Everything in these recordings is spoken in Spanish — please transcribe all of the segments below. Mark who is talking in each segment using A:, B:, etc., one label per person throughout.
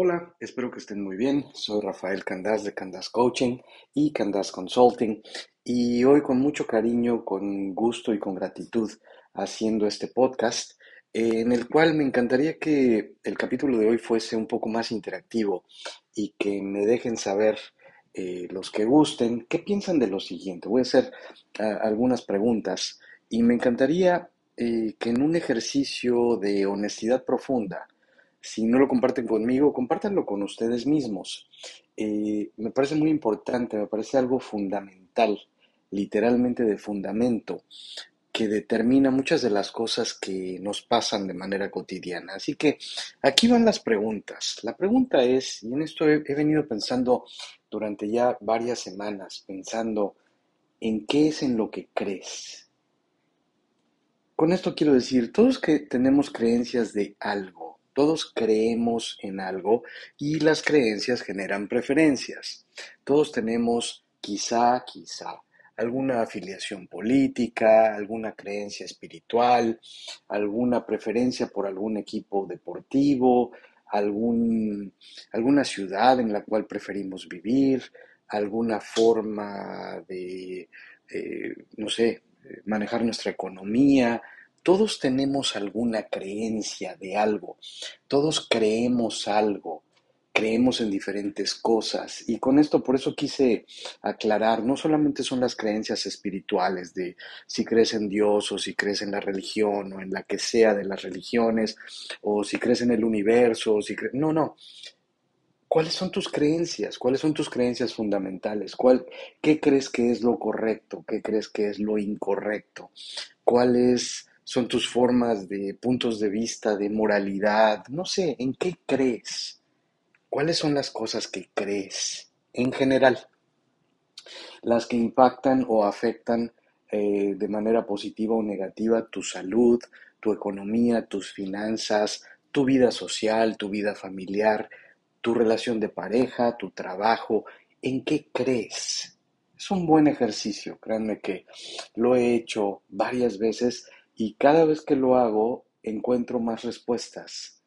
A: Hola, espero que estén muy bien. Soy Rafael Candás de Candás Coaching y Candás Consulting y hoy con mucho cariño, con gusto y con gratitud haciendo este podcast en el cual me encantaría que el capítulo de hoy fuese un poco más interactivo y que me dejen saber eh, los que gusten qué piensan de lo siguiente. Voy a hacer algunas preguntas y me encantaría eh, que en un ejercicio de honestidad profunda, si no lo comparten conmigo, compártanlo con ustedes mismos. Eh, me parece muy importante, me parece algo fundamental, literalmente de fundamento, que determina muchas de las cosas que nos pasan de manera cotidiana. Así que aquí van las preguntas. La pregunta es, y en esto he, he venido pensando durante ya varias semanas, pensando en qué es en lo que crees. Con esto quiero decir, todos que tenemos creencias de algo, todos creemos en algo y las creencias generan preferencias. Todos tenemos quizá, quizá, alguna afiliación política, alguna creencia espiritual, alguna preferencia por algún equipo deportivo, algún, alguna ciudad en la cual preferimos vivir, alguna forma de, eh, no sé, manejar nuestra economía, todos tenemos alguna creencia de algo, todos creemos algo, creemos en diferentes cosas. Y con esto, por eso quise aclarar, no solamente son las creencias espirituales de si crees en Dios o si crees en la religión o en la que sea de las religiones o si crees en el universo, o si no, no. ¿Cuáles son tus creencias? ¿Cuáles son tus creencias fundamentales? ¿Cuál, ¿Qué crees que es lo correcto? ¿Qué crees que es lo incorrecto? ¿Cuál es son tus formas de puntos de vista, de moralidad, no sé, ¿en qué crees? ¿Cuáles son las cosas que crees en general? Las que impactan o afectan eh, de manera positiva o negativa tu salud, tu economía, tus finanzas, tu vida social, tu vida familiar, tu relación de pareja, tu trabajo, ¿en qué crees? Es un buen ejercicio, créanme que lo he hecho varias veces y cada vez que lo hago encuentro más respuestas.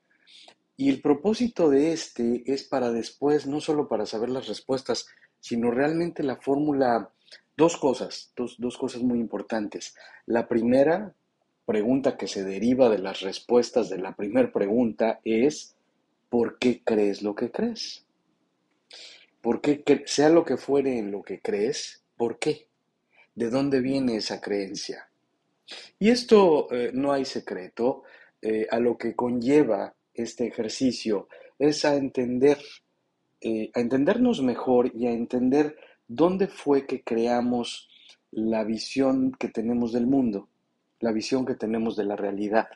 A: Y el propósito de este es para después, no solo para saber las respuestas, sino realmente la fórmula, dos cosas, dos, dos cosas muy importantes. La primera pregunta que se deriva de las respuestas de la primera pregunta es, ¿por qué crees lo que crees? ¿Por qué, sea lo que fuere en lo que crees, ¿por qué? ¿De dónde viene esa creencia? Y esto eh, no hay secreto, eh, a lo que conlleva este ejercicio es a entender, eh, a entendernos mejor y a entender dónde fue que creamos la visión que tenemos del mundo, la visión que tenemos de la realidad,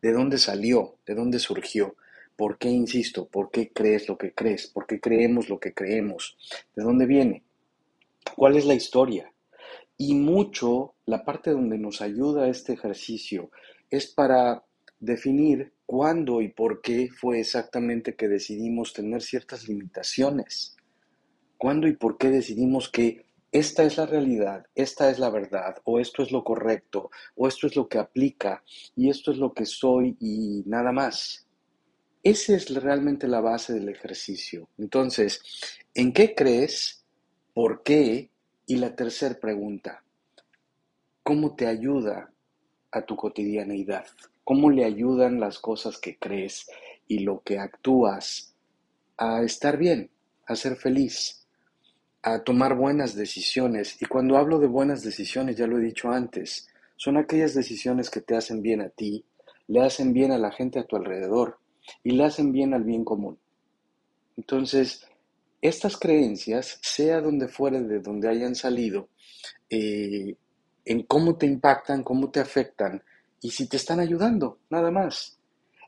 A: de dónde salió, de dónde surgió, por qué, insisto, por qué crees lo que crees, por qué creemos lo que creemos, de dónde viene, cuál es la historia, y mucho, la parte donde nos ayuda este ejercicio es para definir cuándo y por qué fue exactamente que decidimos tener ciertas limitaciones. ¿Cuándo y por qué decidimos que esta es la realidad, esta es la verdad, o esto es lo correcto, o esto es lo que aplica, y esto es lo que soy y nada más? Esa es realmente la base del ejercicio. Entonces, ¿en qué crees? ¿Por qué? Y la tercera pregunta, ¿cómo te ayuda a tu cotidianeidad? ¿Cómo le ayudan las cosas que crees y lo que actúas a estar bien, a ser feliz, a tomar buenas decisiones? Y cuando hablo de buenas decisiones, ya lo he dicho antes, son aquellas decisiones que te hacen bien a ti, le hacen bien a la gente a tu alrededor y le hacen bien al bien común. Entonces, estas creencias, sea donde fuere de donde hayan salido, eh, en cómo te impactan, cómo te afectan y si te están ayudando, nada más.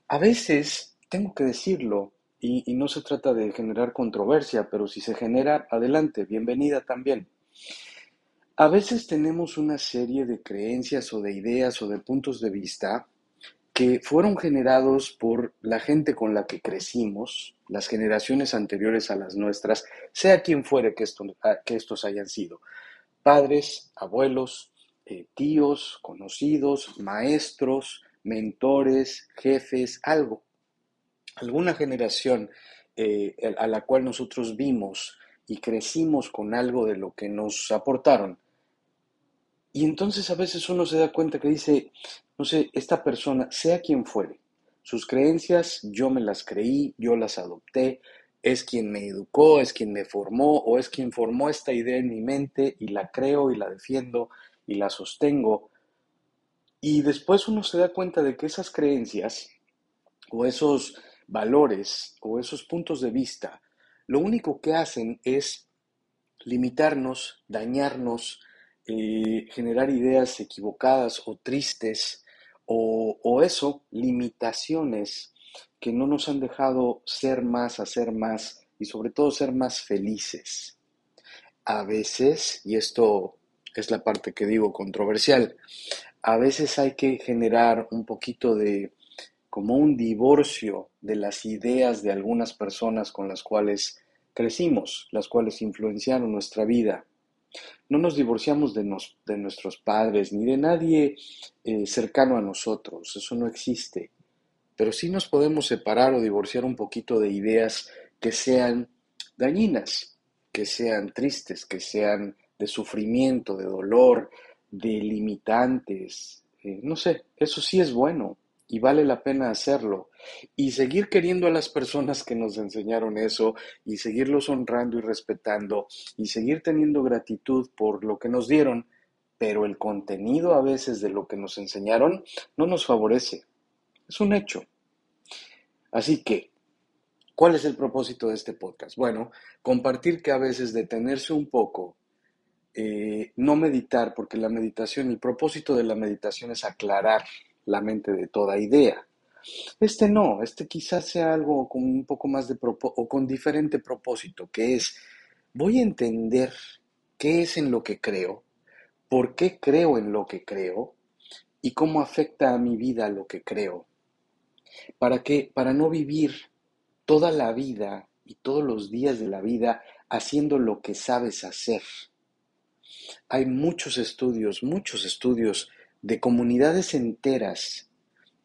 A: A veces, tengo que decirlo, y no se trata de generar controversia, pero si se genera, adelante, bienvenida también. A veces tenemos una serie de creencias o de ideas o de puntos de vista que fueron generados por la gente con la que crecimos, las generaciones anteriores a las nuestras, sea quien fuere que, ah, que estos hayan sido, padres, abuelos, eh, tíos, conocidos, maestros, mentores, jefes, algo, alguna generación eh, a la cual nosotros vimos y crecimos con algo de lo que nos aportaron. Y entonces a veces uno se da cuenta que dice, no sé, esta persona, sea quien fuere, sus creencias yo me las creí, yo las adopté, es quien me educó, es quien me formó o es quien formó esta idea en mi mente y la creo y la defiendo y la sostengo. Y después uno se da cuenta de que esas creencias o esos valores o esos puntos de vista, lo único que hacen es limitarnos, dañarnos, eh, generar ideas equivocadas o tristes o, o eso, limitaciones que no nos han dejado ser más, hacer más y sobre todo ser más felices. A veces, y esto es la parte que digo controversial, a veces hay que generar un poquito de como un divorcio de las ideas de algunas personas con las cuales crecimos, las cuales influenciaron nuestra vida. No nos divorciamos de, de nuestros padres ni de nadie eh, cercano a nosotros, eso no existe. Pero sí nos podemos separar o divorciar un poquito de ideas que sean dañinas, que sean tristes, que sean de sufrimiento, de dolor, de limitantes. Eh, no sé, eso sí es bueno y vale la pena hacerlo. Y seguir queriendo a las personas que nos enseñaron eso y seguirlos honrando y respetando y seguir teniendo gratitud por lo que nos dieron, pero el contenido a veces de lo que nos enseñaron no nos favorece. Es un hecho. Así que, ¿cuál es el propósito de este podcast? Bueno, compartir que a veces detenerse un poco, eh, no meditar, porque la meditación, el propósito de la meditación es aclarar la mente de toda idea. Este no, este quizás sea algo con un poco más de o con diferente propósito, que es voy a entender qué es en lo que creo, por qué creo en lo que creo y cómo afecta a mi vida lo que creo. Para que para no vivir toda la vida y todos los días de la vida haciendo lo que sabes hacer. Hay muchos estudios, muchos estudios de comunidades enteras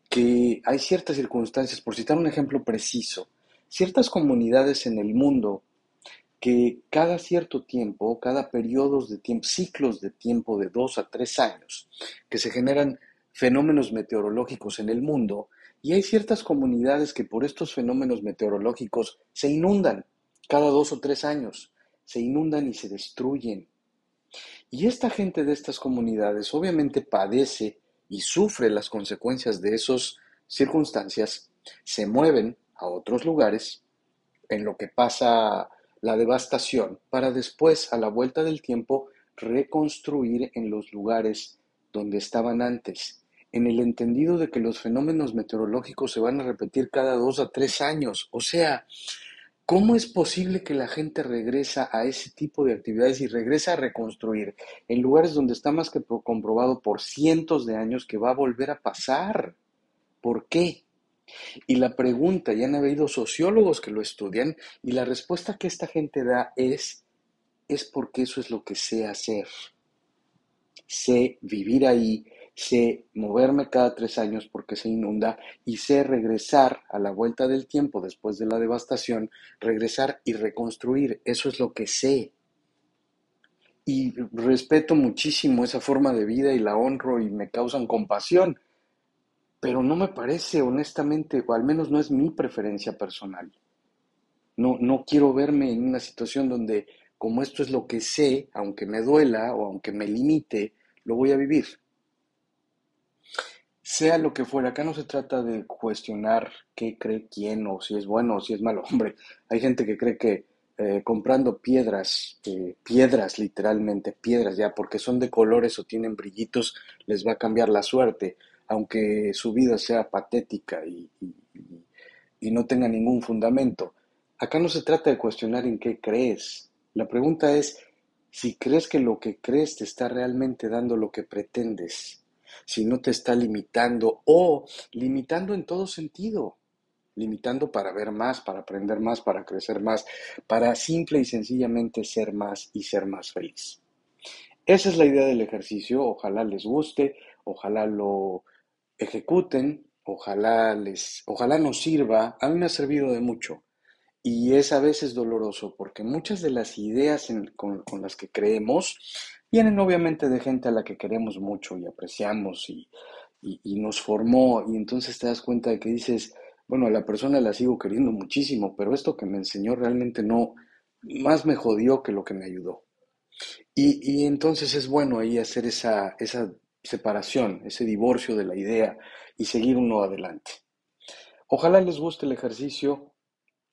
A: que hay ciertas circunstancias, por citar un ejemplo preciso, ciertas comunidades en el mundo que cada cierto tiempo, cada periodos de tiempo, ciclos de tiempo de dos a tres años, que se generan fenómenos meteorológicos en el mundo, y hay ciertas comunidades que por estos fenómenos meteorológicos se inundan cada dos o tres años, se inundan y se destruyen. Y esta gente de estas comunidades obviamente padece y sufre las consecuencias de esas circunstancias, se mueven a otros lugares en lo que pasa la devastación para después, a la vuelta del tiempo, reconstruir en los lugares donde estaban antes, en el entendido de que los fenómenos meteorológicos se van a repetir cada dos a tres años. O sea, ¿Cómo es posible que la gente regresa a ese tipo de actividades y regresa a reconstruir en lugares donde está más que comprobado por cientos de años que va a volver a pasar? ¿Por qué? Y la pregunta, ya han habido sociólogos que lo estudian, y la respuesta que esta gente da es, es porque eso es lo que sé hacer. Sé vivir ahí, sé moverme cada tres años porque se inunda y sé regresar a la vuelta del tiempo después de la devastación, regresar y reconstruir. Eso es lo que sé. Y respeto muchísimo esa forma de vida y la honro y me causan compasión. Pero no me parece, honestamente, o al menos no es mi preferencia personal. No, no quiero verme en una situación donde, como esto es lo que sé, aunque me duela o aunque me limite, lo voy a vivir sea lo que fuera, acá no se trata de cuestionar qué cree quién o si es bueno o si es malo. Hombre, hay gente que cree que eh, comprando piedras, eh, piedras literalmente, piedras ya, porque son de colores o tienen brillitos, les va a cambiar la suerte, aunque su vida sea patética y, y no tenga ningún fundamento. Acá no se trata de cuestionar en qué crees. La pregunta es si crees que lo que crees te está realmente dando lo que pretendes si no te está limitando o limitando en todo sentido, limitando para ver más, para aprender más, para crecer más, para simple y sencillamente ser más y ser más feliz. Esa es la idea del ejercicio, ojalá les guste, ojalá lo ejecuten, ojalá les ojalá nos sirva, a mí me ha servido de mucho Y es a veces doloroso porque muchas de las ideas con, las que creemos vienen obviamente de gente a la que queremos mucho y apreciamos y, y, nos formó y entonces te das cuenta de que dices, bueno, a la persona la sigo queriendo muchísimo, pero esto que me enseñó realmente no, más me jodió que lo que me ayudó. Y, y entonces es bueno ahí hacer esa, esa separación, ese divorcio de la idea y seguir uno adelante. Ojalá les guste el ejercicio,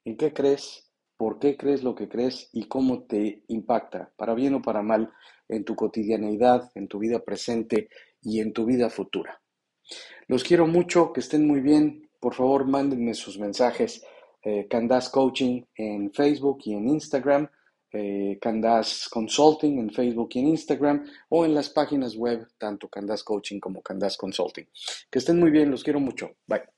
A: en qué crees, por qué crees lo que crees y cómo te impacta, para bien o para mal, en tu cotidianeidad, en tu vida presente y en tu vida futura. Los quiero mucho, que estén muy bien. Por favor, mándenme sus mensajes. Eh, Candas Coaching en Facebook y en Instagram. Eh, Candas Consulting en Facebook y en Instagram o en las páginas web, tanto Candas Coaching como Candas Consulting. Que estén muy bien, los quiero mucho. Bye.